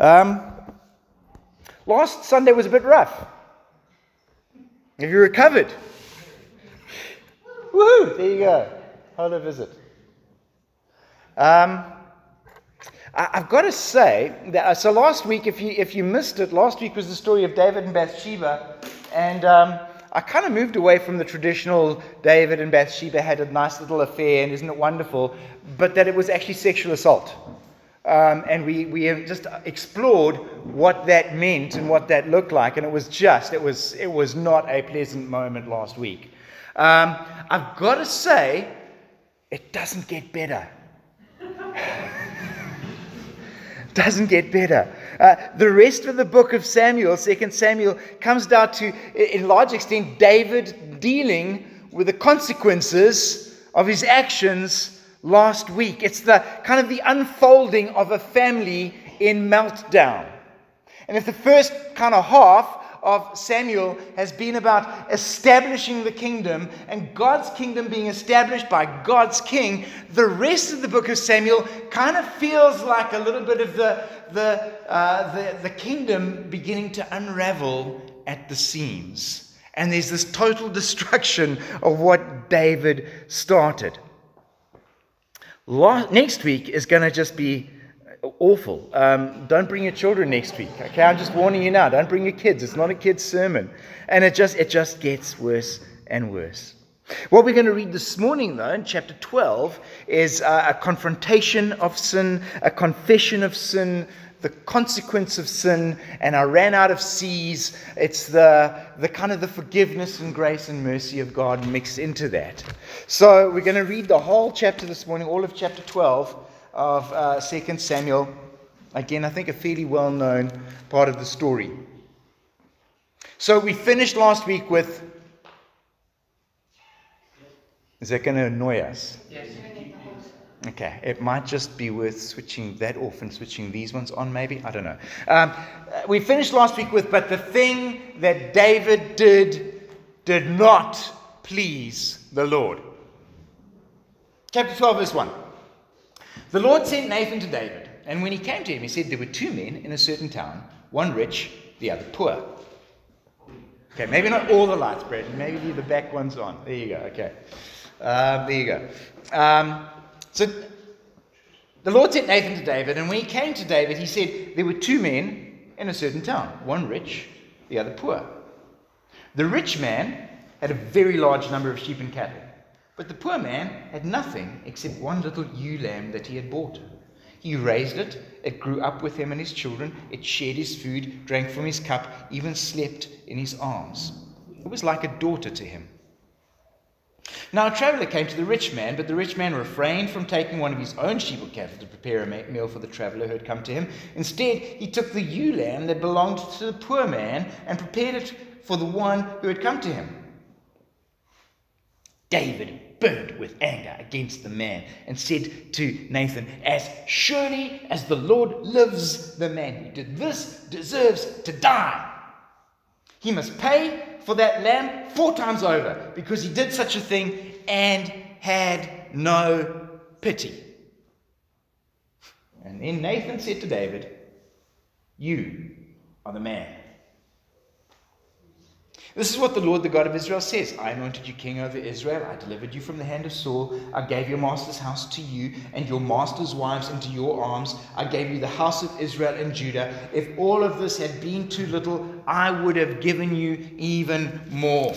Um, last Sunday was a bit rough. Have you recovered? Woohoo! There you go. Hold a visit. Um, I, have got to say that uh, so last week, if you if you missed it, last week was the story of David and Bathsheba, and um, I kind of moved away from the traditional David and Bathsheba had a nice little affair and isn't it wonderful, but that it was actually sexual assault. Um, and we, we just explored what that meant and what that looked like, and it was just, it was, it was not a pleasant moment last week. Um, I've got to say, it doesn't get better. doesn't get better. Uh, the rest of the book of Samuel, Second Samuel, comes down to, in large extent, David dealing with the consequences of his actions last week. It's the kind of the unfolding of a family in meltdown. And if the first kind of half of Samuel has been about establishing the kingdom and God's kingdom being established by God's king. The rest of the book of Samuel kind of feels like a little bit of the, the, uh, the, the kingdom beginning to unravel at the seams. And there's this total destruction of what David started. Next week is going to just be awful. Um, don't bring your children next week. Okay, I'm just warning you now. Don't bring your kids. It's not a kid's sermon, and it just it just gets worse and worse. What we're going to read this morning, though, in chapter 12, is uh, a confrontation of sin, a confession of sin, the consequence of sin, and I ran out of seas. It's the, the kind of the forgiveness and grace and mercy of God mixed into that. So we're going to read the whole chapter this morning, all of chapter 12 of uh, 2 Samuel. Again, I think a fairly well known part of the story. So we finished last week with. Is that going to annoy us? Yes. Okay, it might just be worth switching that off and switching these ones on, maybe. I don't know. Um, we finished last week with, but the thing that David did did not please the Lord. Chapter 12, verse 1. The Lord sent Nathan to David, and when he came to him, he said, There were two men in a certain town, one rich, the other poor. Okay, maybe not all the lights, Brad. Maybe the back ones on. There you go. Okay. Um, there you go. Um, so the Lord sent Nathan to David, and when he came to David, he said, There were two men in a certain town, one rich, the other poor. The rich man had a very large number of sheep and cattle. But the poor man had nothing except one little ewe lamb that he had bought. He raised it, it grew up with him and his children, it shared his food, drank from his cup, even slept in his arms. It was like a daughter to him. Now a traveler came to the rich man, but the rich man refrained from taking one of his own sheep or cattle to prepare a meal for the traveler who had come to him. Instead, he took the ewe lamb that belonged to the poor man and prepared it for the one who had come to him. David burned with anger against the man and said to Nathan, As surely as the Lord lives, the man who did this deserves to die. He must pay for that lamb four times over because he did such a thing and had no pity. And then Nathan said to David, You are the man. This is what the Lord, the God of Israel, says I anointed you king over Israel. I delivered you from the hand of Saul. I gave your master's house to you and your master's wives into your arms. I gave you the house of Israel and Judah. If all of this had been too little, I would have given you even more.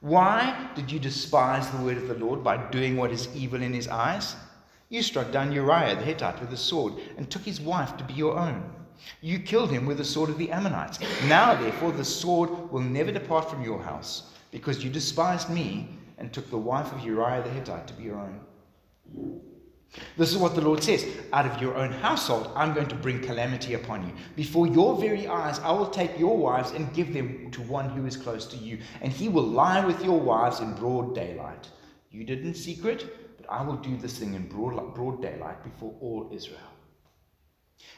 Why did you despise the word of the Lord by doing what is evil in his eyes? You struck down Uriah the Hittite with a sword and took his wife to be your own. You killed him with the sword of the Ammonites. Now, therefore, the sword will never depart from your house, because you despised me and took the wife of Uriah the Hittite to be your own. This is what the Lord says Out of your own household, I'm going to bring calamity upon you. Before your very eyes, I will take your wives and give them to one who is close to you, and he will lie with your wives in broad daylight. You did in secret, but I will do this thing in broad, broad daylight before all Israel.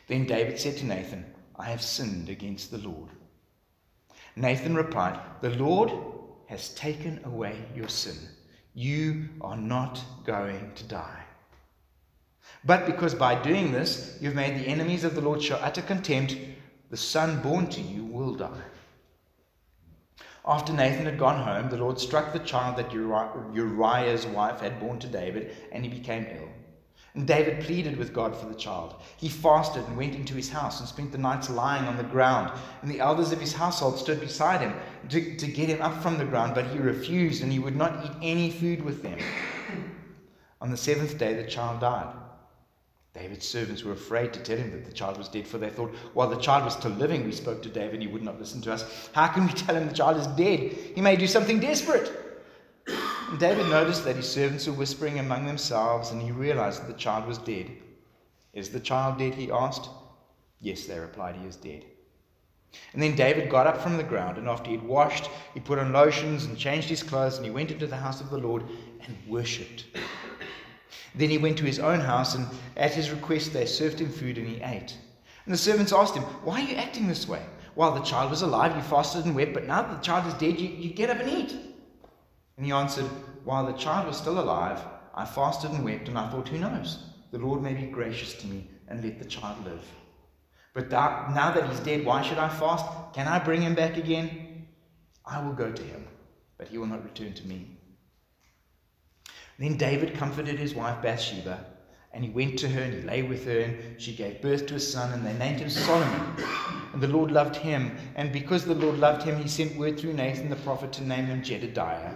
Then David said to Nathan, I have sinned against the Lord. Nathan replied, The Lord has taken away your sin. You are not going to die. But because by doing this you've made the enemies of the Lord show utter contempt, the son born to you will die. After Nathan had gone home, the Lord struck the child that Uriah's wife had borne to David, and he became ill. And David pleaded with God for the child. He fasted and went into his house and spent the nights lying on the ground. And the elders of his household stood beside him to, to get him up from the ground, but he refused, and he would not eat any food with them. On the seventh day, the child died. David's servants were afraid to tell him that the child was dead, for they thought, while the child was still living, we spoke to David, and he would not listen to us. How can we tell him the child is dead? He may do something desperate. And David noticed that his servants were whispering among themselves, and he realized that the child was dead. Is the child dead? he asked. Yes, they replied, he is dead. And then David got up from the ground, and after he had washed, he put on lotions and changed his clothes, and he went into the house of the Lord and worshipped. Then he went to his own house, and at his request they served him food, and he ate. And the servants asked him, Why are you acting this way? While the child was alive, you fasted and wept, but now that the child is dead, you, you get up and eat. And he answered, While the child was still alive, I fasted and wept, and I thought, Who knows? The Lord may be gracious to me and let the child live. But now that he's dead, why should I fast? Can I bring him back again? I will go to him, but he will not return to me. Then David comforted his wife Bathsheba, and he went to her and he lay with her, and she gave birth to a son, and they named him Solomon. And the Lord loved him, and because the Lord loved him, he sent word through Nathan the prophet to name him Jedidiah.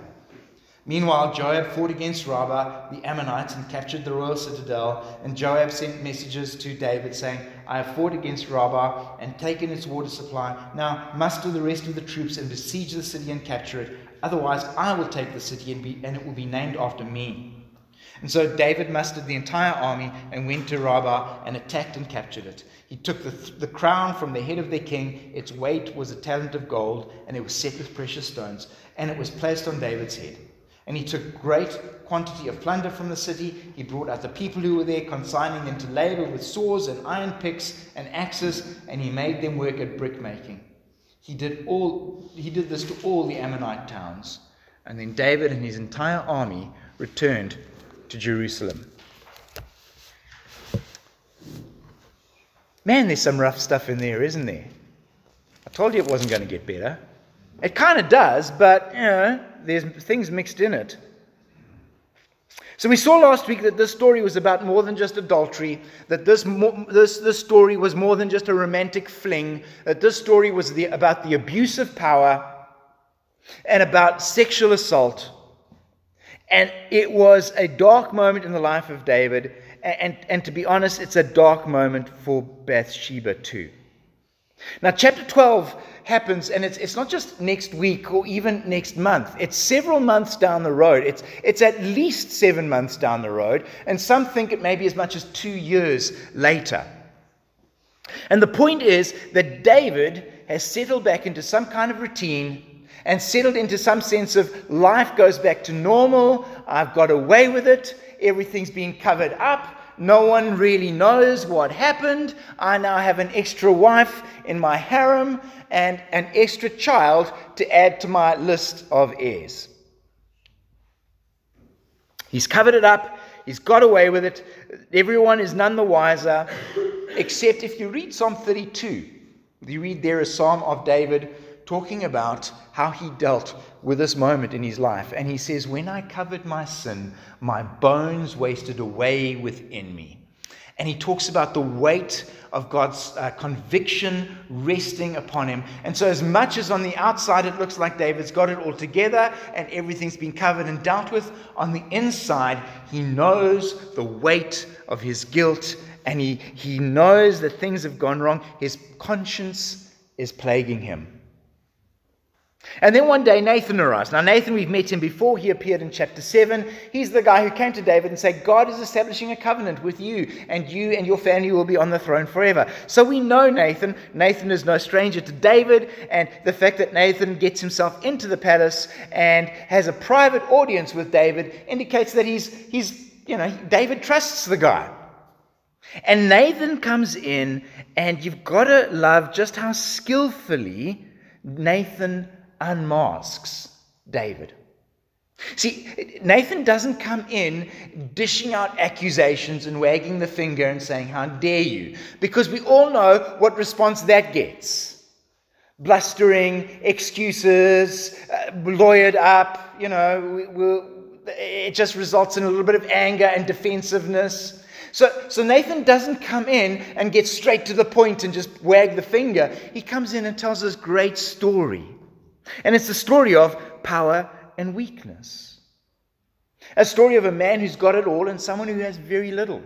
Meanwhile, Joab fought against Rabbah, the Ammonites, and captured the royal citadel. And Joab sent messages to David saying, I have fought against Rabbah and taken its water supply. Now muster the rest of the troops and besiege the city and capture it. Otherwise, I will take the city and, be, and it will be named after me. And so David mustered the entire army and went to Rabbah and attacked and captured it. He took the, the crown from the head of their king. Its weight was a talent of gold, and it was set with precious stones, and it was placed on David's head. And he took great quantity of plunder from the city. He brought out the people who were there, consigning them to labor with saws and iron picks and axes, and he made them work at brickmaking. He did, all, he did this to all the Ammonite towns. And then David and his entire army returned to Jerusalem. Man, there's some rough stuff in there, isn't there? I told you it wasn't going to get better. It kind of does, but, you know, there's things mixed in it. So we saw last week that this story was about more than just adultery, that this, this, this story was more than just a romantic fling, that this story was the, about the abuse of power and about sexual assault. And it was a dark moment in the life of David, and, and, and to be honest, it's a dark moment for Bathsheba too. Now, chapter 12 happens, and it's, it's not just next week or even next month. It's several months down the road. It's, it's at least seven months down the road, and some think it may be as much as two years later. And the point is that David has settled back into some kind of routine and settled into some sense of life goes back to normal. I've got away with it. Everything's been covered up. No one really knows what happened. I now have an extra wife in my harem and an extra child to add to my list of heirs. He's covered it up. He's got away with it. Everyone is none the wiser, except if you read Psalm 32. You read there a psalm of David talking about how he dealt with this moment in his life. And he says, When I covered my sin, my bones wasted away within me. And he talks about the weight of God's uh, conviction resting upon him. And so, as much as on the outside it looks like David's got it all together and everything's been covered and dealt with, on the inside, he knows the weight of his guilt and he, he knows that things have gone wrong. His conscience is plaguing him. And then one day Nathan arrives. Now, Nathan, we've met him before. He appeared in chapter 7. He's the guy who came to David and said, God is establishing a covenant with you, and you and your family will be on the throne forever. So we know Nathan. Nathan is no stranger to David, and the fact that Nathan gets himself into the palace and has a private audience with David indicates that he's, he's you know, David trusts the guy. And Nathan comes in, and you've got to love just how skillfully Nathan unmasks David. See, Nathan doesn't come in dishing out accusations and wagging the finger and saying, How dare you? Because we all know what response that gets blustering, excuses, uh, lawyered up, you know, we, we, it just results in a little bit of anger and defensiveness. So, so Nathan doesn't come in and get straight to the point and just wag the finger. He comes in and tells this great story. And it's the story of power and weakness. A story of a man who's got it all and someone who has very little.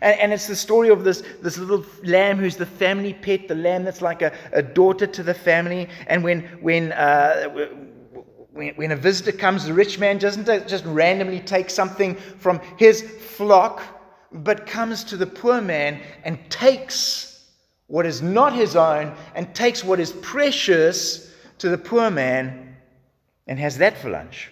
And, and, it's the story of this, this little lamb who's the family pet, the lamb that's like a, a daughter to the family. And when, when, uh, when, when a visitor comes, the rich man doesn't just randomly take something from his flock, but comes to the poor man and takes what is not his own and takes what is precious to the poor man and has that for lunch.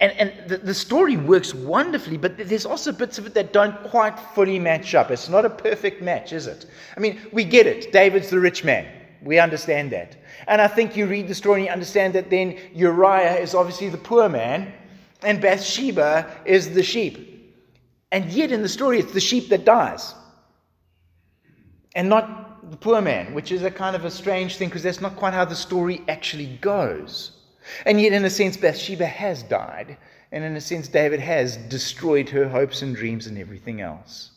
And, and the, the, story works wonderfully, but there's also bits of it that don't quite fully match up. It's not a perfect match, is it? I mean, we get it. David's the rich man. We understand that. And I think you read the story and you understand that then Uriah is obviously the poor man, and Bathsheba is the sheep. And yet in the story, it's the sheep that dies, and not the poor man, which is a kind of a strange thing because that's not quite how the story actually goes. And yet, in a sense, Bathsheba has died. And in a sense, David has destroyed her hopes and dreams and everything else.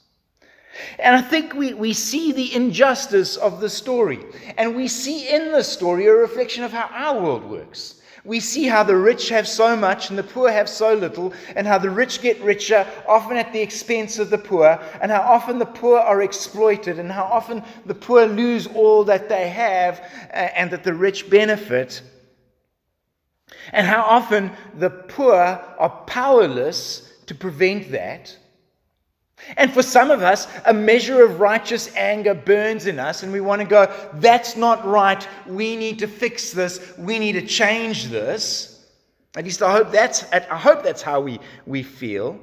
And I think we, we see the injustice of the story. And we see in the story a reflection of how our world works. We see how the rich have so much and the poor have so little, and how the rich get richer, often at the expense of the poor, and how often the poor are exploited, and how often the poor lose all that they have, uh, and that the rich benefit and how often the poor are powerless to prevent that. And for some of us, a measure of righteous anger burns in us, and we want to go, that's not right. We need to fix this. We need to change this. At least I hope that's, I hope that's how we, we feel.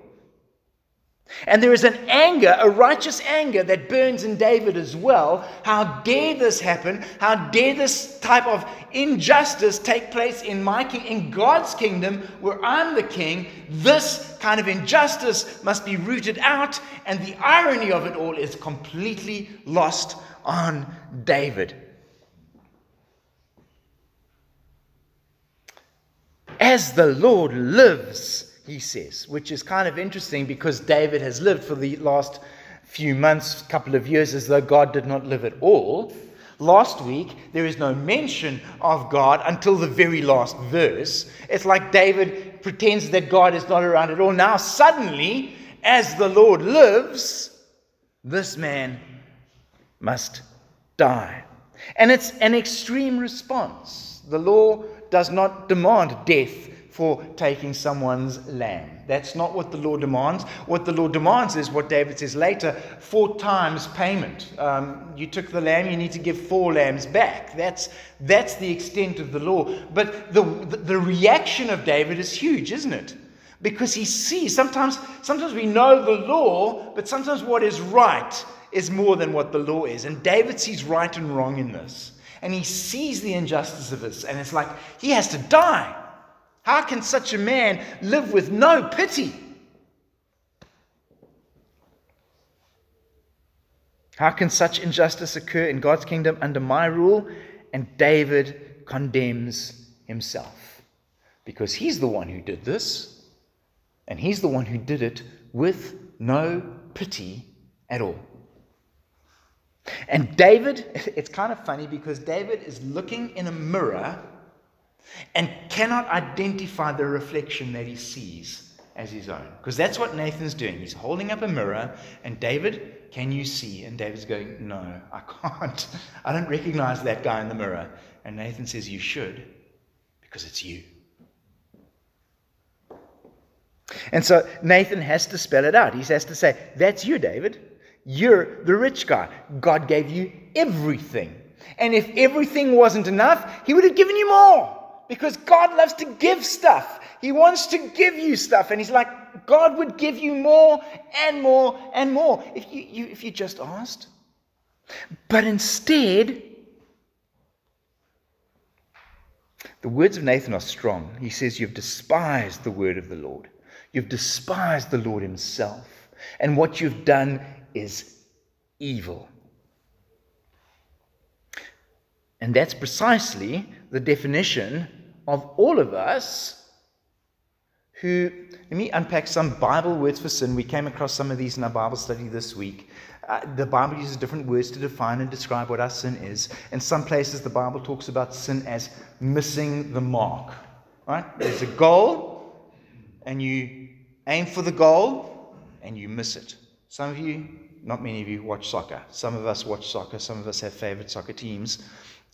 And there is an anger, a righteous anger that burns in David as well. How dare this happen? How dare this type of injustice take place in my king, in God's kingdom where I'm the king? This kind of injustice must be rooted out, and the irony of it all is completely lost on David. As the Lord lives, he says, which is kind of interesting because David has lived for the last few months, couple of years, as though God did not live at all. Last week, there is no mention of God until the very last verse. It's like David pretends that God is not around at all. Now, suddenly, as the Lord lives, this man must die. And it's an extreme response. The law does not demand death for taking someone's lamb. That's not what the law demands. What the law demands is what David says later four times payment. Um, you took the lamb, you need to give four lambs back. That's, that's the extent of the law. But the, the reaction of David is huge, isn't it? Because he sees, sometimes, sometimes we know the law, but sometimes what is right is more than what the law is. And David sees right and wrong in this. And he sees the injustice of this. And it's like, he has to die. How can such a man live with no pity? How can such injustice occur in God's kingdom under my rule? And David condemns himself because he's the one who did this, and he's the one who did it with no pity at all. And David, it's kind of funny because David is looking in a mirror and cannot identify the reflection that he sees as his own. Because that's what Nathan's doing. He's holding up a mirror, and David, can you see? And David's going, No, I can't. I don't recognize that guy in the mirror. And Nathan says, You should, because it's you. And so Nathan has to spell it out. He has to say, That's you, David. You're the rich guy. God gave you everything. And if everything wasn't enough, He would have given you more because God loves to give stuff. He wants to give you stuff. And He's like, God would give you more and more and more if you, you, if you just asked. But instead, The words of Nathan are strong. He says, You've despised the word of the Lord. You've despised the Lord Himself. And what you've done is evil. And that's precisely the definition of all of us who, let me unpack some Bible words for sin. We came across some of these in our Bible study this week. Uh, the Bible uses different words to define and describe what our sin is. In some places, the Bible talks about sin as missing the mark. Right? There's a goal, and you aim for the goal, and you miss it. Some of you, not many of you, watch soccer. Some of us watch soccer. Some of us have favorite soccer teams.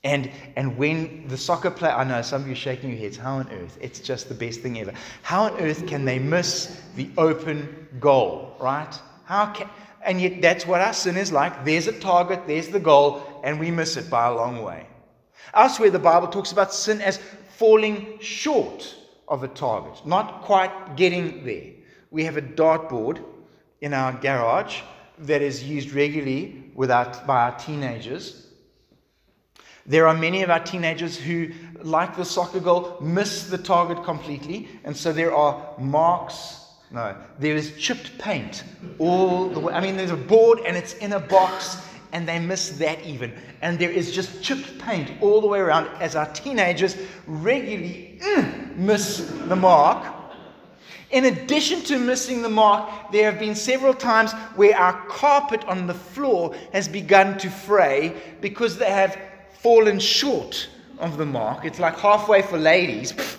And, and when the soccer player, I know some of you shaking your heads, how on earth? It's just the best thing ever. How on earth can they miss the open goal, right? How can, and yet that's what our sin is like. There's a target, there's the goal, and we miss it by a long way. Elsewhere, the Bible talks about sin as falling short of a target, not quite getting there. We have a dartboard in our garage that is used regularly without, by our teenagers there are many of our teenagers who, like the soccer goal, miss the target completely. And so there are marks. No, there is chipped paint all the way. I mean, there's a board and it's in a box, and they miss that even. And there is just chipped paint all the way around as our teenagers regularly uh, miss the mark. In addition to missing the mark, there have been several times where our carpet on the floor has begun to fray because they have fallen short of the mark. It's like halfway for ladies.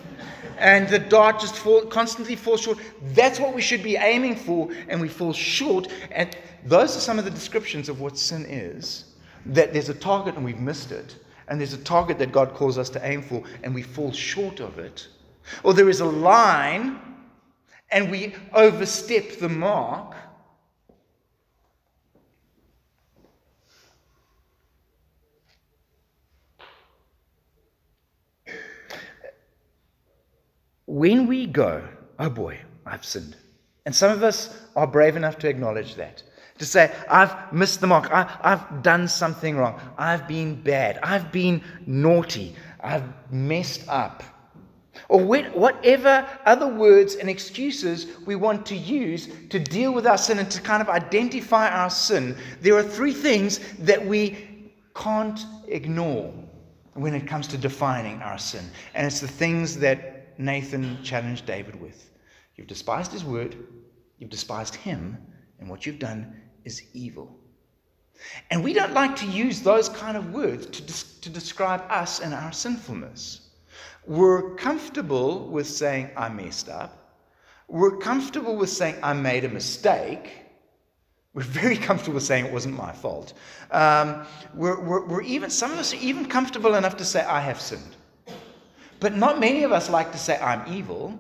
And the dart just fall, constantly falls short. That's what we should be aiming for, and we fall short. And those are some of the descriptions of what sin is that there's a target and we've missed it, and there's a target that God calls us to aim for, and we fall short of it. Or there is a line and we overstep the mark when we go, oh boy, I've sinned. And some of us are brave enough to acknowledge that. To say, I've missed the mark. I, have done something wrong. I've been bad. I've been naughty. I've messed up. Or whatever other words and excuses we want to use to deal with our sin and to kind of identify our sin, there are three things that we can't ignore when it comes to defining our sin. And it's the things that Nathan challenged David with. You've despised his word, you've despised him, and what you've done is evil. And we don't like to use those kind of words to, des- to describe us and our sinfulness. We're comfortable with saying, I messed up. We're comfortable with saying, I made a mistake. We're very comfortable saying it wasn't my fault. Um, we're, we're, we're even, some of us are even comfortable enough to say, I have sinned. But not many of us like to say, I'm evil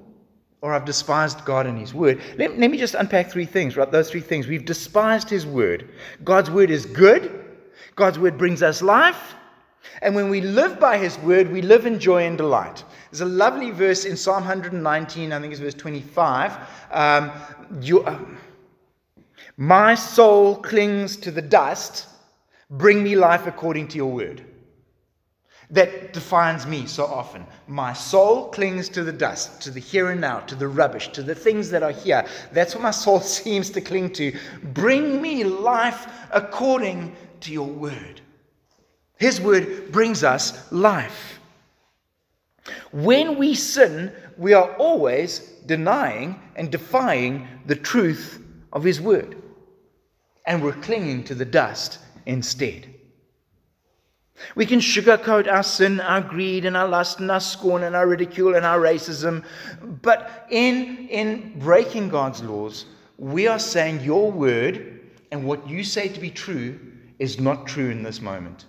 or I've despised God and His Word. Let, let, me just unpack three things, right? Those three things. We've despised His Word. God's Word is good, God's Word brings us life. And when we live by His Word, we live in joy and delight. There's a lovely verse in Psalm 119, I think it's verse 25. Um, you, uh, My soul clings to the dust. Bring me life according to your word that defines me so often. My soul clings to the dust, to the here and now, to the rubbish, to the things that are here. That's what my soul seems to cling to. Bring me life according to your word. His word brings us life. When we sin, we are always denying and defying the truth of His word. And we're clinging to the dust instead. We can sugarcoat our sin, our greed, and our lust, and our scorn, and our ridicule, and our racism. But in, in breaking God's laws, we are saying your word and what you say to be true is not true in this moment.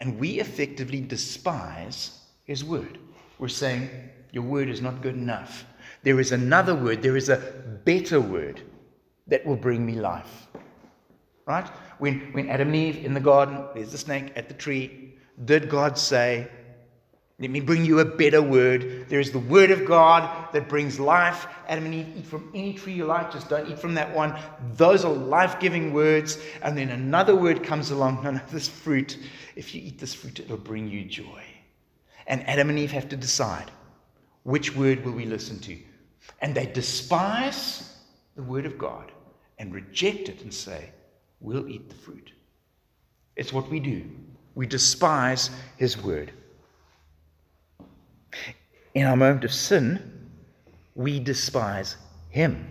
And we effectively despise his word. We're saying, Your word is not good enough. There is another word, there is a better word that will bring me life. Right? When, when Adam and Eve in the garden, there's the snake at the tree, did God say, Let me bring you a better word? There is the word of God that brings life. Adam and Eve, eat from any tree you like, just don't eat from that one. Those are life giving words. And then another word comes along no, no, this fruit, if you eat this fruit, it'll bring you joy. And Adam and Eve have to decide which word will we listen to? And they despise the word of God and reject it and say, We'll eat the fruit. It's what we do. We despise his word. In our moment of sin, we despise him.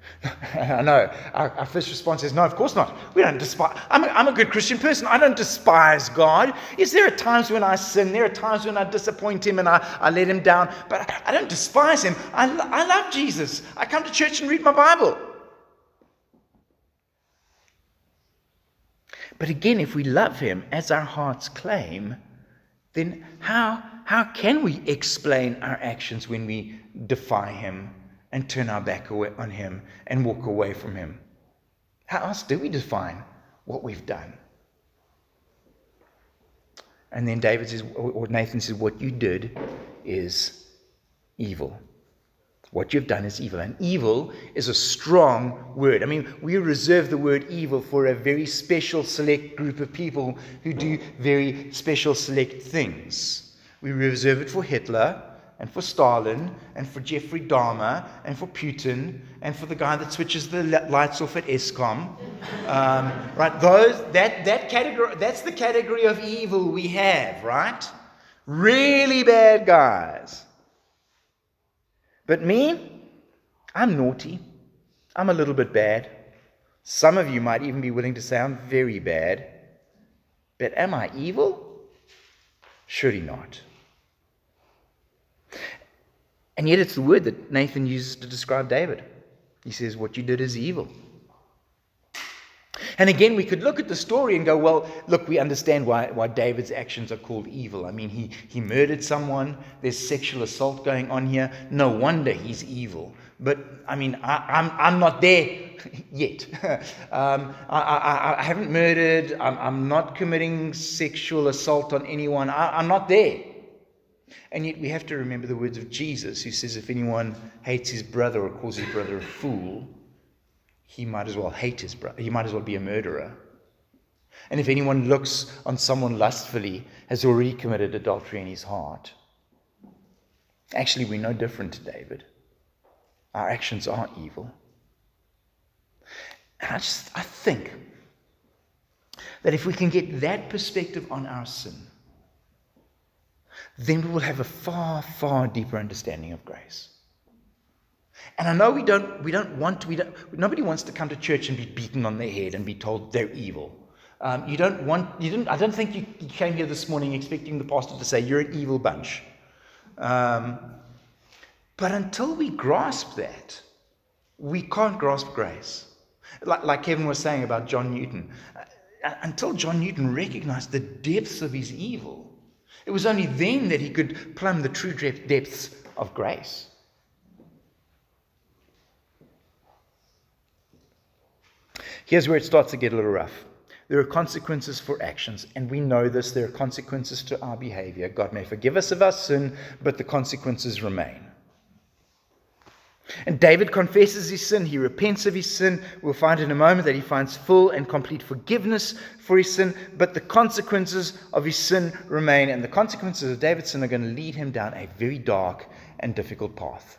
I know. Our, our, first response is, no, of course not. We don't despise. I'm a, I'm a good Christian person. I don't despise God. Yes, there are times when I sin. There are times when I disappoint Him and I, I let Him down. But I, I don't despise Him. I, I love Jesus. I come to church and read my Bible. But again, if we love Him as our hearts claim, then how, how can we explain our actions when we defy Him and turn our back on Him and walk away from Him? How else do we define what we've done? And then David says, or Nathan says, what you did is evil. What you've done is evil. And evil is a strong word. I mean, we reserve the word evil for a very special, select group of people who do very special, select things. We reserve it for Hitler and for Stalin and for Jeffrey Dahmer and for Putin and for the guy that switches the lights off at Eskom. Um, right? Those, that, that category, that's the category of evil we have, right? Really bad guys. But me, I'm naughty. I'm a little bit bad. Some of you might even be willing to say I'm very bad. But am I evil? Surely not. And yet, it's the word that Nathan uses to describe David. He says, What you did is evil. And again, we could look at the story and go, well, look, we understand why, why David's actions are called evil. I mean, he, he murdered someone, there's sexual assault going on here. No wonder he's evil. But I mean, I, am I'm, I'm not there yet. um, I, I, I, haven't murdered, I'm, I'm, not committing sexual assault on anyone, I, I'm not there. And yet we have to remember the words of Jesus, who says, If anyone hates his brother or calls his brother a fool, he might as well hate his brother. He might as well be a murderer. And if anyone looks on someone lustfully, has already committed adultery in his heart. Actually, we're no different to David. Our actions are evil. And I just I think that if we can get that perspective on our sin, then we will have a far, far deeper understanding of grace. And I know we don't, we don't want to, we don't, nobody wants to come to church and be beaten on their head and be told they're evil. Um, you don't want, you didn't, I don't think you, you, came here this morning expecting the pastor to say, you're an evil bunch. Um, but until we grasp that, we can't grasp grace. Like, like Kevin was saying about John Newton. Uh, until John Newton recognized the depths of his evil, it was only then that he could plumb the true depths of grace. Here's where it starts to get a little rough. There are consequences for actions, and we know this. There are consequences to our behavior. God may forgive us of our sin, but the consequences remain. And David confesses his sin. He repents of his sin. We'll find in a moment that he finds full and complete forgiveness for his sin, but the consequences of his sin remain. And the consequences of David's sin are going to lead him down a very dark and difficult path.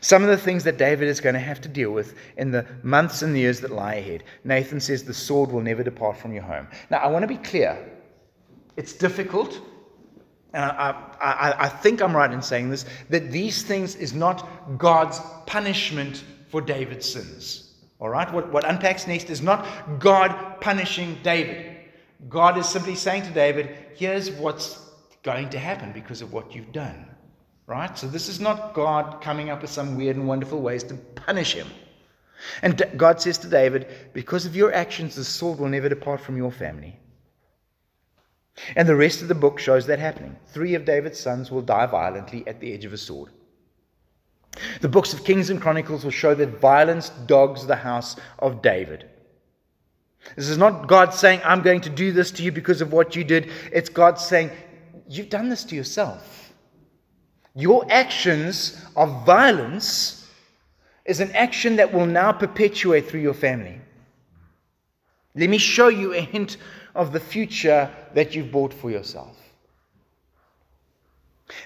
Some of the things that David is going to have to deal with in the months and the years that lie ahead. Nathan says, The sword will never depart from your home. Now, I want to be clear. It's difficult, and I, I, I think I'm right in saying this, that these things is not God's punishment for David's sins. All right? What, what unpacks next is not God punishing David. God is simply saying to David, Here's what's going to happen because of what you've done. Right? So this is not God coming up with some weird and wonderful ways to punish him. And God says to David, Because of your actions, the sword will never depart from your family. And the rest of the book shows that happening. Three of David's sons will die violently at the edge of a sword. The books of Kings and Chronicles will show that violence dogs the house of David. This is not God saying, I'm going to do this to you because of what you did. It's God saying, You've done this to yourself. Your actions of violence is an action that will now perpetuate through your family. Let me show you a hint of the future that you've bought for yourself.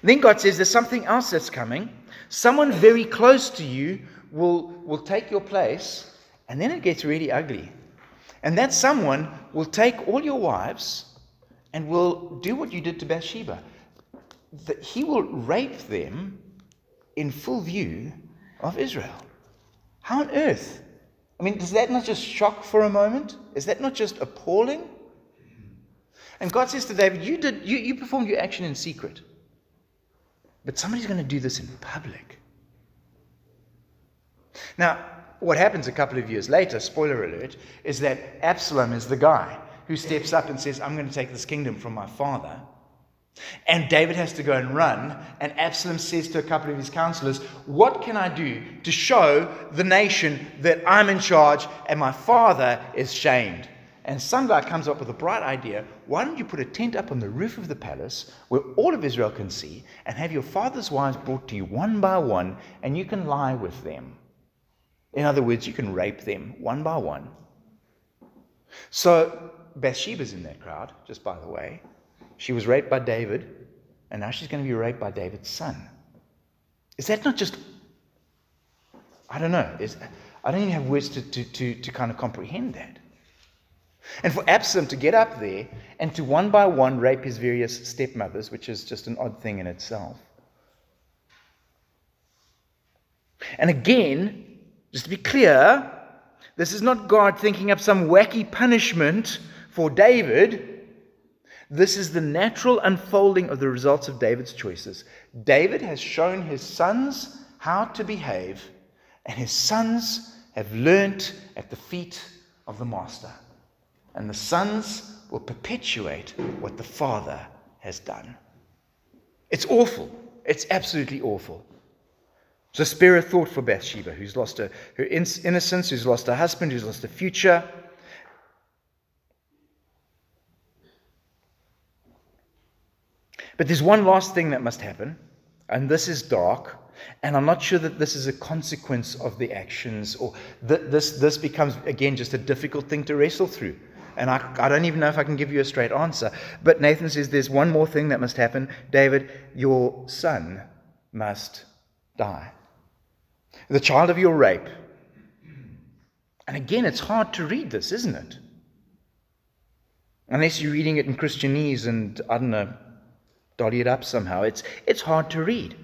Then God says there's something else that's coming. Someone very close to you will, will take your place, and then it gets really ugly. And that someone will take all your wives and will do what you did to Bathsheba. That he will rape them in full view of Israel. How on earth? I mean, does that not just shock for a moment? Is that not just appalling? And God says to David, You did you, you performed your action in secret. But somebody's going to do this in public. Now, what happens a couple of years later, spoiler alert, is that Absalom is the guy who steps up and says, I'm going to take this kingdom from my father. And David has to go and run. And Absalom says to a couple of his counselors, What can I do to show the nation that I'm in charge and my father is shamed? And some guy comes up with a bright idea. Why don't you put a tent up on the roof of the palace where all of Israel can see and have your father's wives brought to you one by one and you can lie with them? In other words, you can rape them one by one. So Bathsheba's in that crowd, just by the way. She was raped by David, and now she's going to be raped by David's son. Is that not just. I don't know. Is, I don't even have words to, to, to, to kind of comprehend that. And for Absalom to get up there and to one by one rape his various stepmothers, which is just an odd thing in itself. And again, just to be clear, this is not God thinking up some wacky punishment for David. This is the natural unfolding of the results of David's choices. David has shown his sons how to behave, and his sons have learnt at the feet of the master. And the sons will perpetuate what the father has done. It's awful. It's absolutely awful. So spare a thought for Bathsheba, who's lost her, her innocence, who's lost her husband, who's lost her future. But there's one last thing that must happen, and this is dark, and I'm not sure that this is a consequence of the actions, or th- this, this becomes, again, just a difficult thing to wrestle through. And I, I don't even know if I can give you a straight answer. But Nathan says there's one more thing that must happen. David, your son must die the child of your rape. And again, it's hard to read this, isn't it? Unless you're reading it in Christianese and, I don't know, dolly it up somehow. It's, it's hard to read.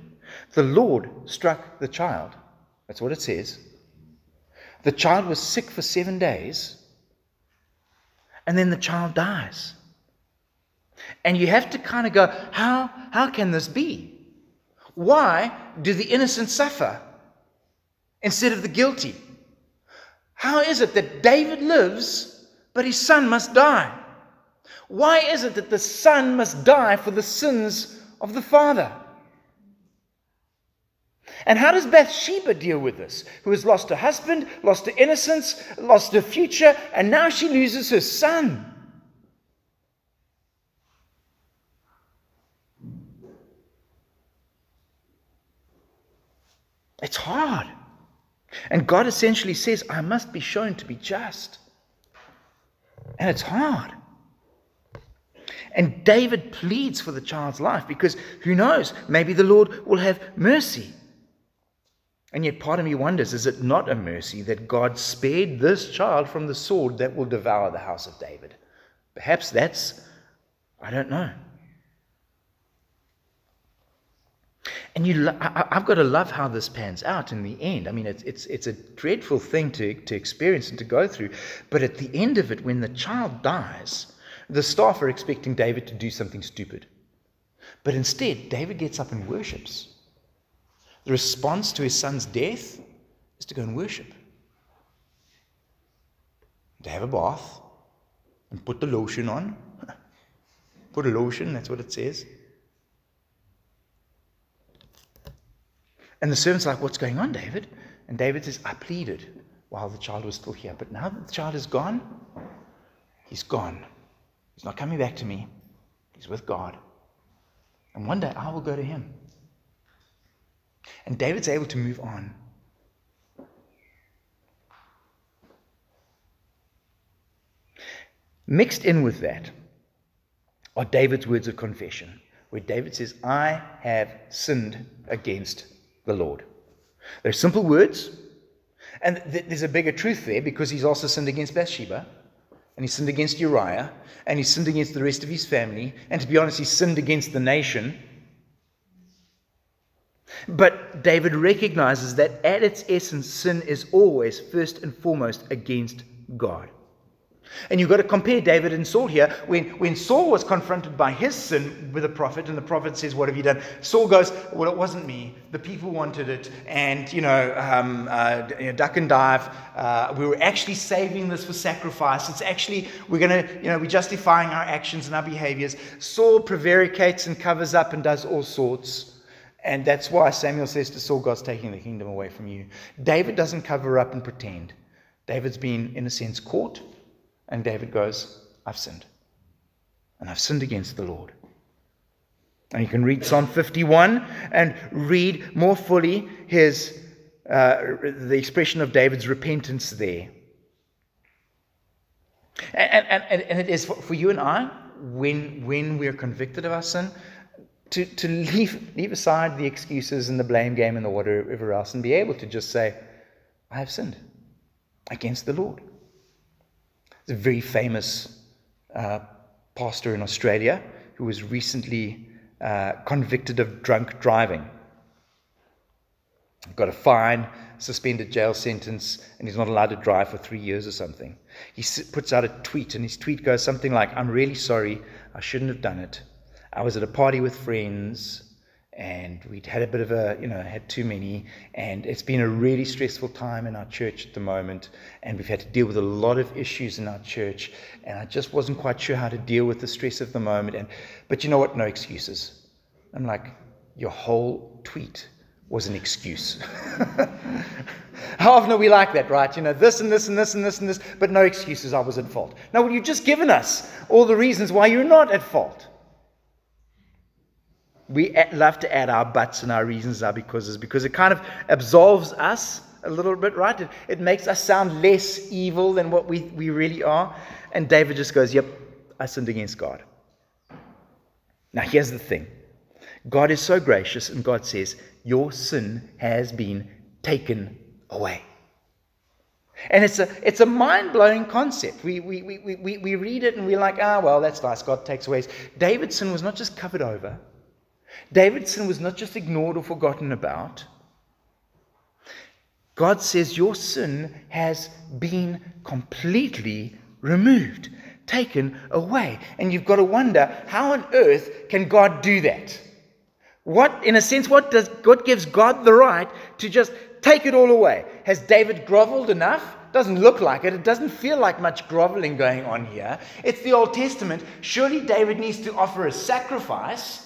The Lord struck the child. That's what it says. The child was sick for seven days, and then the child dies. And you have to kind of go, how, how can this be? Why do the innocent suffer? instead of the guilty? How is it that David lives, but his son must die? Why is it that the son must die for the sins of the father? And how does Bathsheba deal with this? Who has lost her husband, lost her innocence, lost her future, and now she loses her son. It's hard. And God essentially says, I must be shown to be just. And it's hard. And David pleads for the child's life because who knows, maybe the Lord will have mercy. And yet, part of me wonders is it not a mercy that God spared this child from the sword that will devour the house of David? Perhaps that's, I don't know. And you, I, have got to love how this pans out in the end. I mean, it's, it's, it's a dreadful thing to, to experience and to go through. But at the end of it, when the child dies, the staff are expecting David to do something stupid. But instead, David gets up and worships. The response to his son's death is to go and worship, to have a bath, and put the lotion on. put a lotion, that's what it says. And the servant's like, What's going on, David? And David says, I pleaded while the child was still here. But now that the child is gone, he's gone. He's not coming back to me. He's with God. And one day I will go to him. And David's able to move on. Mixed in with that are David's words of confession. where David says, I have sinned against the Lord. They're simple words, and th- there's a bigger truth there because he's also sinned against Bathsheba, and he sinned against Uriah, and he sinned against the rest of his family, and to be honest, he sinned against the nation. But David recognizes that at its essence, sin is always first and foremost against God. And you've got to compare David and Saul here. When, when Saul was confronted by his sin with the prophet, and the prophet says, What have you done? Saul goes, Well, it wasn't me. The people wanted it. And, you know, um, uh, you know duck and dive. Uh, we were actually saving this for sacrifice. It's actually, we're going to, you know, we're justifying our actions and our behaviors. Saul prevaricates and covers up and does all sorts. And that's why Samuel says to Saul, God's taking the kingdom away from you. David doesn't cover up and pretend. David's been, in a sense, caught and David goes, I've sinned. And I've sinned against the Lord. And you can read Psalm 51 and read more fully his, uh, the expression of David's repentance there. And, and, and, it is for, for you and I, when, when we're convicted of our sin, to, to leave, leave aside the excuses and the blame game and the whatever else and be able to just say, I have sinned against the Lord. A very famous uh, pastor in Australia who was recently uh, convicted of drunk driving. Got a fine, suspended jail sentence, and he's not allowed to drive for three years or something. He puts out a tweet, and his tweet goes something like, I'm really sorry, I shouldn't have done it. I was at a party with friends and we'd had a bit of a, you know, had too many, and it's been a really stressful time in our church at the moment, and we've had to deal with a lot of issues in our church, and I just wasn't quite sure how to deal with the stress of the moment. And but you know what? No excuses. I'm like, your whole tweet was an excuse. How often are we like that, right? You know, this and this and this and this and this, but no excuses. I was at fault. Now, well, you've just given us all the reasons why you're not at fault we love to add our buts and our reasons, our becauses, because it kind of absolves us a little bit, right? It, it makes us sound less evil than what we, we really are. And David just goes, Yep, I sinned against God. Now, here's the thing God is so gracious, and God says, Your sin has been taken away. And it's a, it's a mind blowing concept. We, we, we, we, we read it and we're like, ah, well, that's nice. God takes away. David's sin was not just covered over, David's sin was not just ignored or forgotten about. God says your sin has been completely removed, taken away. And you've got to wonder how on earth can God do that? What, in a sense, what does God gives God the right to just take it all away? Has David groveled enough? Doesn't look like it. It doesn't feel like much groveling going on here. It's the Old Testament. Surely David needs to offer a sacrifice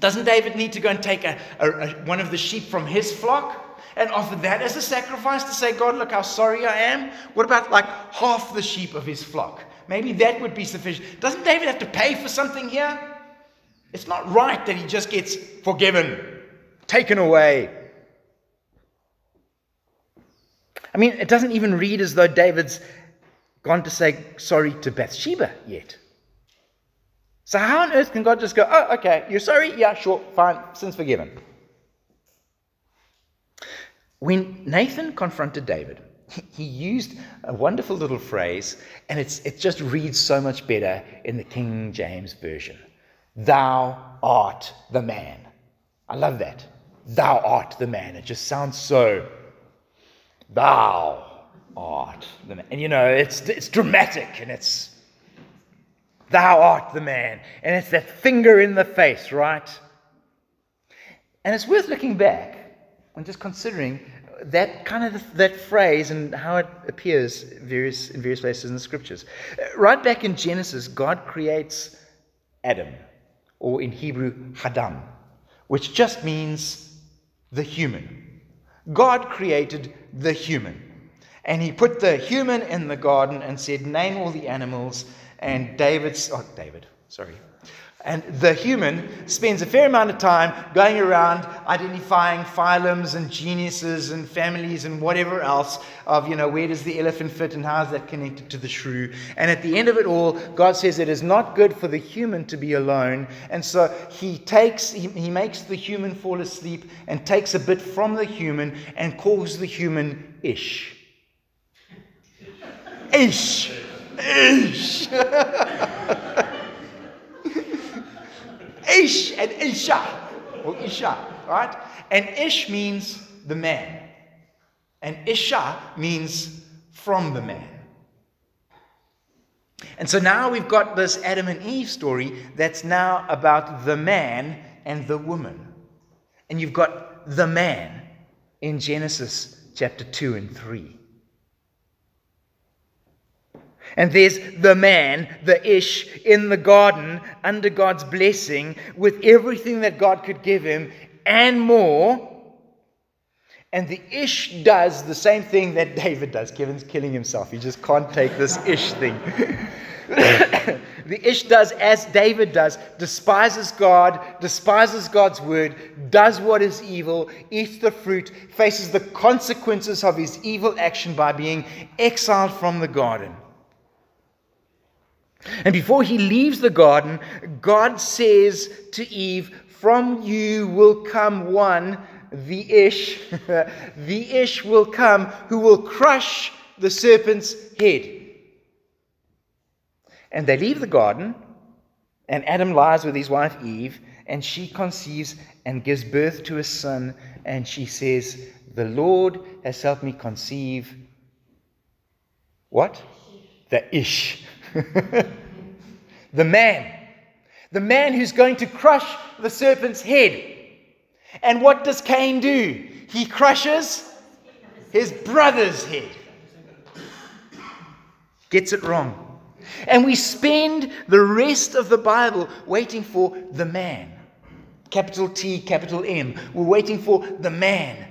doesn't David need to go and take a, a, a, one of the sheep from his flock and offer that as a sacrifice to say, God, look how sorry I am? What about like half the sheep of his flock? Maybe that would be sufficient. Doesn't David have to pay for something here? It's not right that he just gets forgiven, taken away. I mean, it doesn't even read as though David's gone to say sorry to Bathsheba yet. So, how on earth can God just go, oh, okay, you're sorry? Yeah, sure, fine, sin's forgiven? When Nathan confronted David, he used a wonderful little phrase, and it's, it just reads so much better in the King James Version Thou art the man. I love that. Thou art the man. It just sounds so, thou art the man. And you know, it's, it's dramatic and it's Thou art the man. And it's that finger in the face, right? And it's worth looking back and just considering that kind of that phrase and how it appears various, in various places in the scriptures. Uh, right back in Genesis, God creates Adam, or in Hebrew, Hadam, which just means the human. God created the human. And he put the human in the garden and said, Name all the animals and David's, oh, David, sorry. And the human spends a fair amount of time going around identifying phylums and geniuses and families and whatever else of, you know, where does the elephant fit and how is that connected to the shrew. And at the end of it all, God says it is not good for the human to be alone. And so he takes, he, he makes the human fall asleep and takes a bit from the human and calls the human Ish. Ish. Ish. Ish and Isha, or Isha, right? And Ish means the man, and Isha means from the man. And so now we've got this Adam and Eve story that's now about the man and the woman. And you've got the man in Genesis chapter 2 and 3. And there's the man, the Ish, in the garden under God's blessing with everything that God could give him and more. And the Ish does the same thing that David does. Kevin's killing himself. He just can't take this Ish thing. the Ish does as David does, despises God, despises God's word, does what is evil, eats the fruit, faces the consequences of his evil action by being exiled from the garden. And before he leaves the garden, God says to Eve, From you will come one, the Ish, the Ish will come who will crush the serpent's head. And they leave the garden, and Adam lies with his wife Eve, and she conceives and gives birth to a son, and she says, The Lord has helped me conceive what? The Ish. the man. The man who's going to crush the serpent's head. And what does Cain do? He crushes his brother's head. Gets it wrong. And we spend the rest of the Bible waiting for the man. Capital T, capital M. We're waiting for the man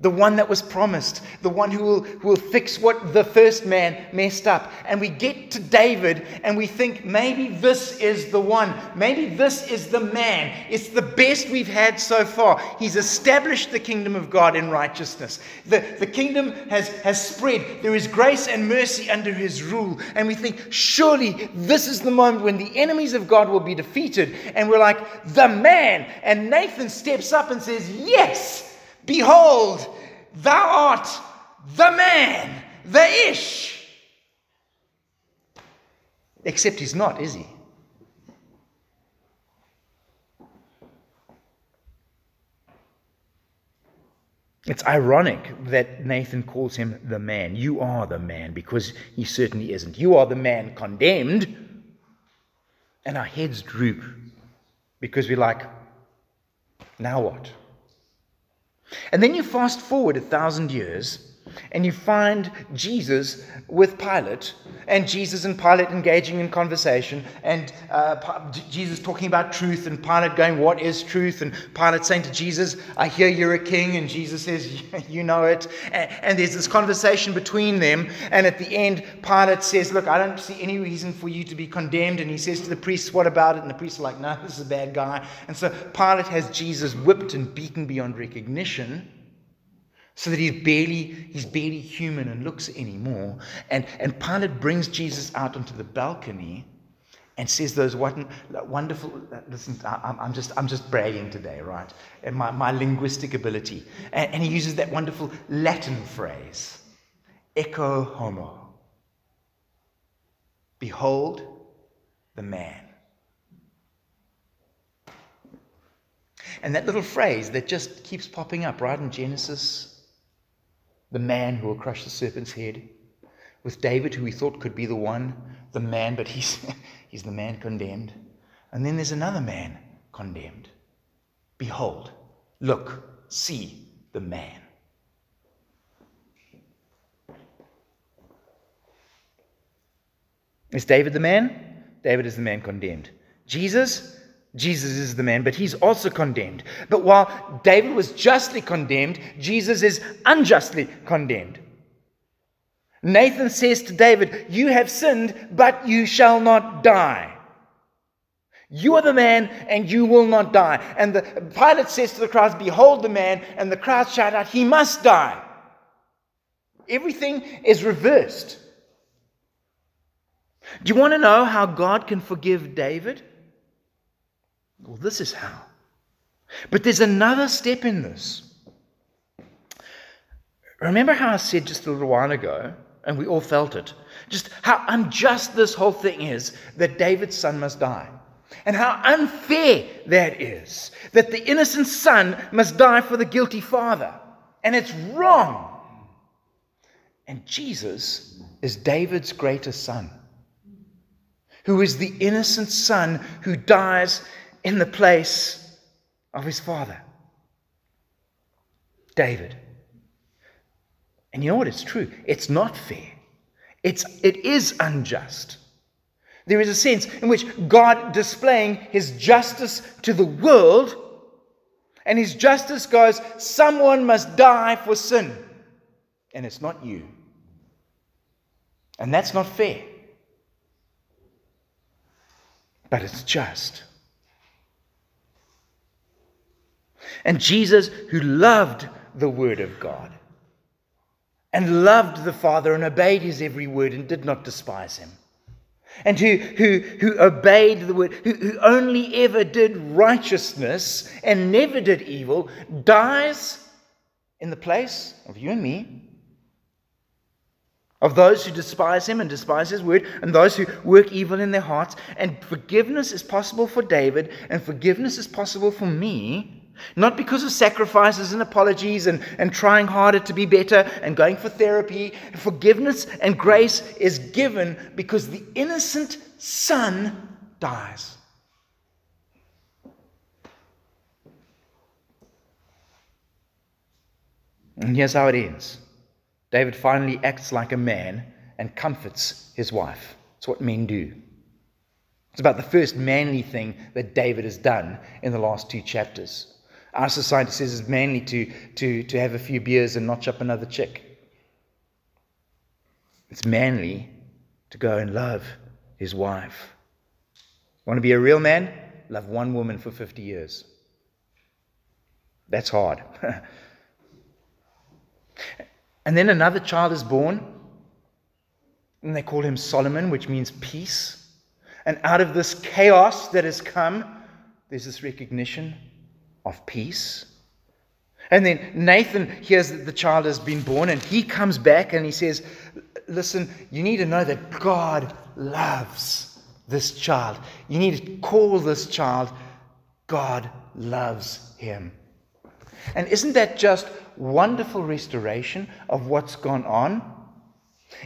the one that was promised, the one who will, who will fix what the first man messed up. And we get to David and we think maybe this is the one. Maybe this is the man. It's the best we've had so far. He's established the kingdom of God in righteousness. The, the kingdom has, has spread. There is grace and mercy under his rule. And we think, surely this is the moment when the enemies of God will be defeated. And we're like, the man. And Nathan steps up and says, Yes. Behold, thou art the man, the Ish. Except he's not, is he? It's ironic that Nathan calls him the man. You are the man, because he certainly isn't. You are the man condemned. And our heads droop because we're like, now what? And then you fast forward a thousand years and you find Jesus with Pilate, and Jesus and Pilate engaging in conversation, and uh, Jesus talking about truth, and Pilate going, What is truth? And Pilate saying to Jesus, I hear you're a king, and Jesus says, You know it. And, and there's this conversation between them, and at the end, Pilate says, Look, I don't see any reason for you to be condemned. And he says to the priests, What about it? And the priests are like, No, this is a bad guy. And so Pilate has Jesus whipped and beaten beyond recognition so that he's barely, he's barely human and looks anymore. And, and Pilate brings Jesus out onto the balcony and says those wonderful, listen, I'm just, I'm just bragging today, right? And my, my linguistic ability. And, and he uses that wonderful Latin phrase, ecce homo. Behold the man. And that little phrase that just keeps popping up right in Genesis the man who will crush the serpent's head, with David, who we thought could be the one, the man, but he's, he's the man condemned. And then there's another man condemned. Behold, look, see the man. Is David the man? David is the man condemned. Jesus? Jesus is the man, but he's also condemned. But while David was justly condemned, Jesus is unjustly condemned. Nathan says to David, You have sinned, but you shall not die. You are the man, and you will not die. And the Pilate says to the crowds, Behold the man, and the crowds shout out, He must die. Everything is reversed. Do you want to know how God can forgive David? Well, this is how. But there's another step in this. Remember how I said just a little while ago, and we all felt it, just how unjust this whole thing is that David's son must die. And how unfair that is, that the innocent son must die for the guilty father. And it's wrong. And Jesus is David's greatest son, who is the innocent son who dies in the place of his father, David. And you know what? It's true. It's not fair. It's, it is unjust. There is a sense in which God displaying his justice to the world, and his justice goes, someone must die for sin. And it's not you. And that's not fair. But it's just. And Jesus, who loved the Word of God and loved the Father and obeyed his every word and did not despise him, and who, who, who obeyed the word, who, who only ever did righteousness and never did evil, dies in the place of you and me, of those who despise him and despise his word, and those who work evil in their hearts. And forgiveness is possible for David, and forgiveness is possible for me not because of sacrifices and apologies and, and trying harder to be better and going for therapy. Forgiveness and grace is given because the innocent son dies. And here's how it ends David finally acts like a man and comforts his wife. It's what men do. It's about the first manly thing that David has done in the last two chapters. Our society says it's manly to, to, to have a few beers and notch up another chick. It's manly to go and love his wife. Want to be a real man? Love one woman for 50 years. That's hard. and then another child is born, and they call him Solomon, which means peace. And out of this chaos that has come, there's this recognition of peace. And then Nathan hears that the child has been born and he comes back and he says, Listen, you need to know that God loves this child. You need to call this child God loves him. And isn't that just wonderful restoration of what's gone on?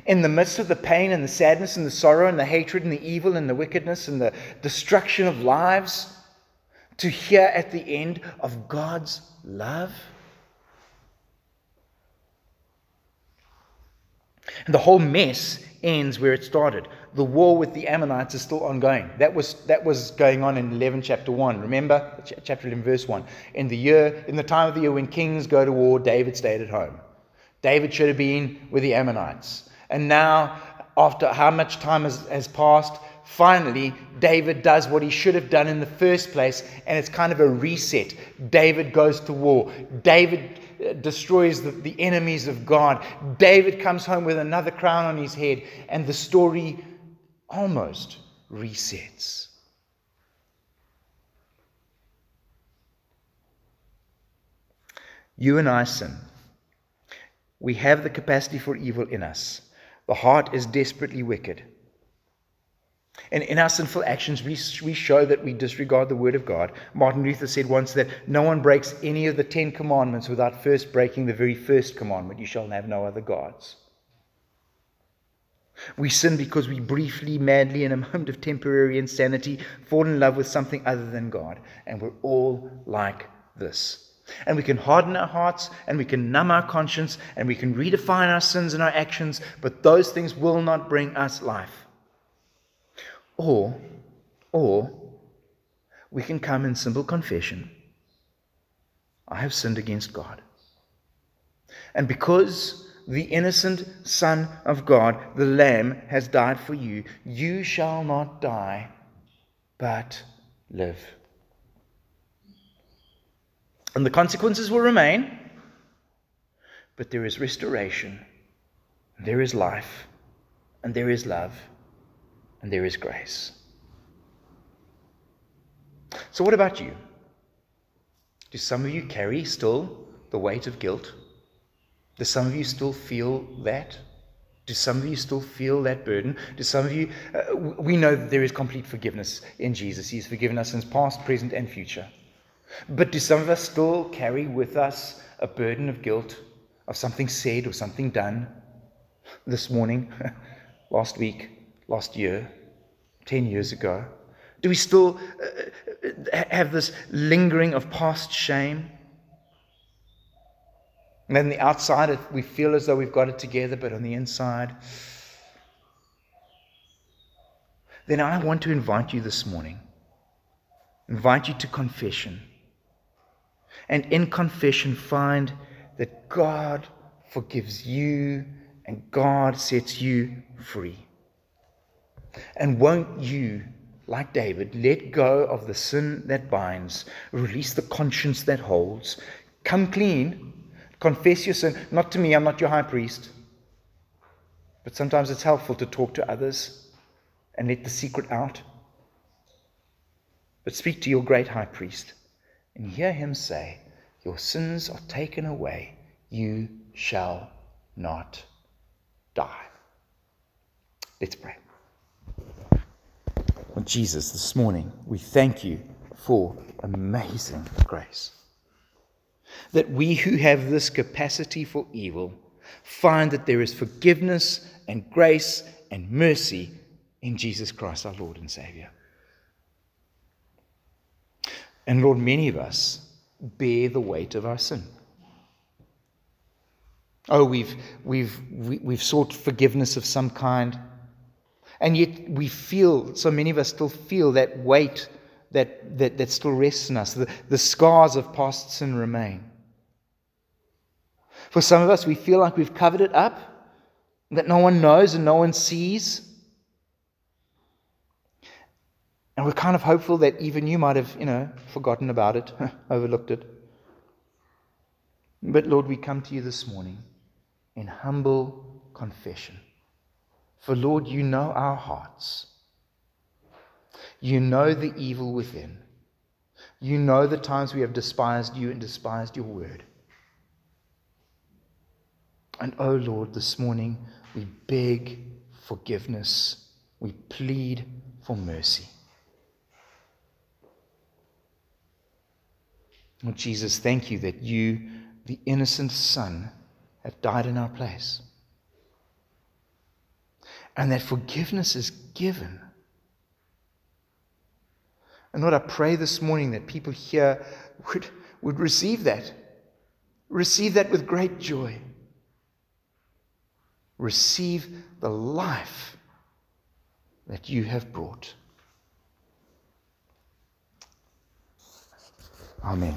In the midst of the pain and the sadness and the sorrow and the hatred and the evil and the wickedness and the destruction of lives, to hear at the end of God's love? And the whole mess ends where it started. The war with the Ammonites is still ongoing. That was, that was going on in 11 chapter 1. Remember? Ch- chapter 11 verse 1. In the year, in the time of the year when kings go to war, David stayed at home. David should have been with the Ammonites. And now, after how much time has, has passed, finally, David does what he should have done in the first place, and it's kind of a reset. David goes to war. David uh, destroys the, the enemies of God. David comes home with another crown on his head, and the story almost resets. You and I sin. We have the capacity for evil in us. The heart is desperately wicked. And in our sinful actions, we, we show that we disregard the word of God. Martin Luther said once that no one breaks any of the Ten Commandments without first breaking the very first commandment you shall have no other gods. We sin because we briefly, madly, in a moment of temporary insanity, fall in love with something other than God. And we're all like this. And we can harden our hearts and we can numb our conscience and we can redefine our sins and our actions, but those things will not bring us life. Or, or we can come in simple confession I have sinned against God. And because the innocent Son of God, the Lamb, has died for you, you shall not die, but live. And the consequences will remain, but there is restoration, there is life, and there is love, and there is grace. So, what about you? Do some of you carry still the weight of guilt? Do some of you still feel that? Do some of you still feel that burden? Do some of you, uh, we know that there is complete forgiveness in Jesus. He's forgiven us in past, present, and future. But do some of us still carry with us a burden of guilt of something said or something done this morning, last week, last year, 10 years ago? Do we still uh, uh have this lingering of past shame? And then the outside, we feel as though we've got it together, but on the inside, then I want to invite you this morning, invite you to confession. And in confession, find that God forgives you and God sets you free. And won't you, like David, let go of the sin that binds, release the conscience that holds, come clean Confess your sin, not to me, I'm not your high priest. But sometimes it's helpful to talk to others and let the secret out. But speak to your great high priest and hear him say, Your sins are taken away, you shall not die. Let's pray. Well, Jesus, this morning, we thank you for amazing grace that we who have this capacity for evil find that there is forgiveness and grace and mercy in Jesus Christ, our Lord and Savior. And Lord, many of us bear the weight of our sin. Oh, we've, we've, we, have we have sought forgiveness of some kind, and yet we feel, so many of us still feel that weight that, that, that still rests in us. The, the scars of past sin remain. For some of us, we feel like we've covered it up, that no one knows and no one sees. And we're kind of hopeful that even you might have, you know, forgotten about it, overlooked it. But Lord, we come to you this morning in humble confession. For Lord, you know our hearts. You know the evil within. You know the times we have despised you and despised your word. And oh Lord, this morning we beg forgiveness. We plead for mercy. Lord Jesus, thank you that you, the innocent Son, have died in our place. And that forgiveness is given. And Lord, I pray this morning that people here would, would receive that. Receive that with great joy receive the life that you have brought. Amen.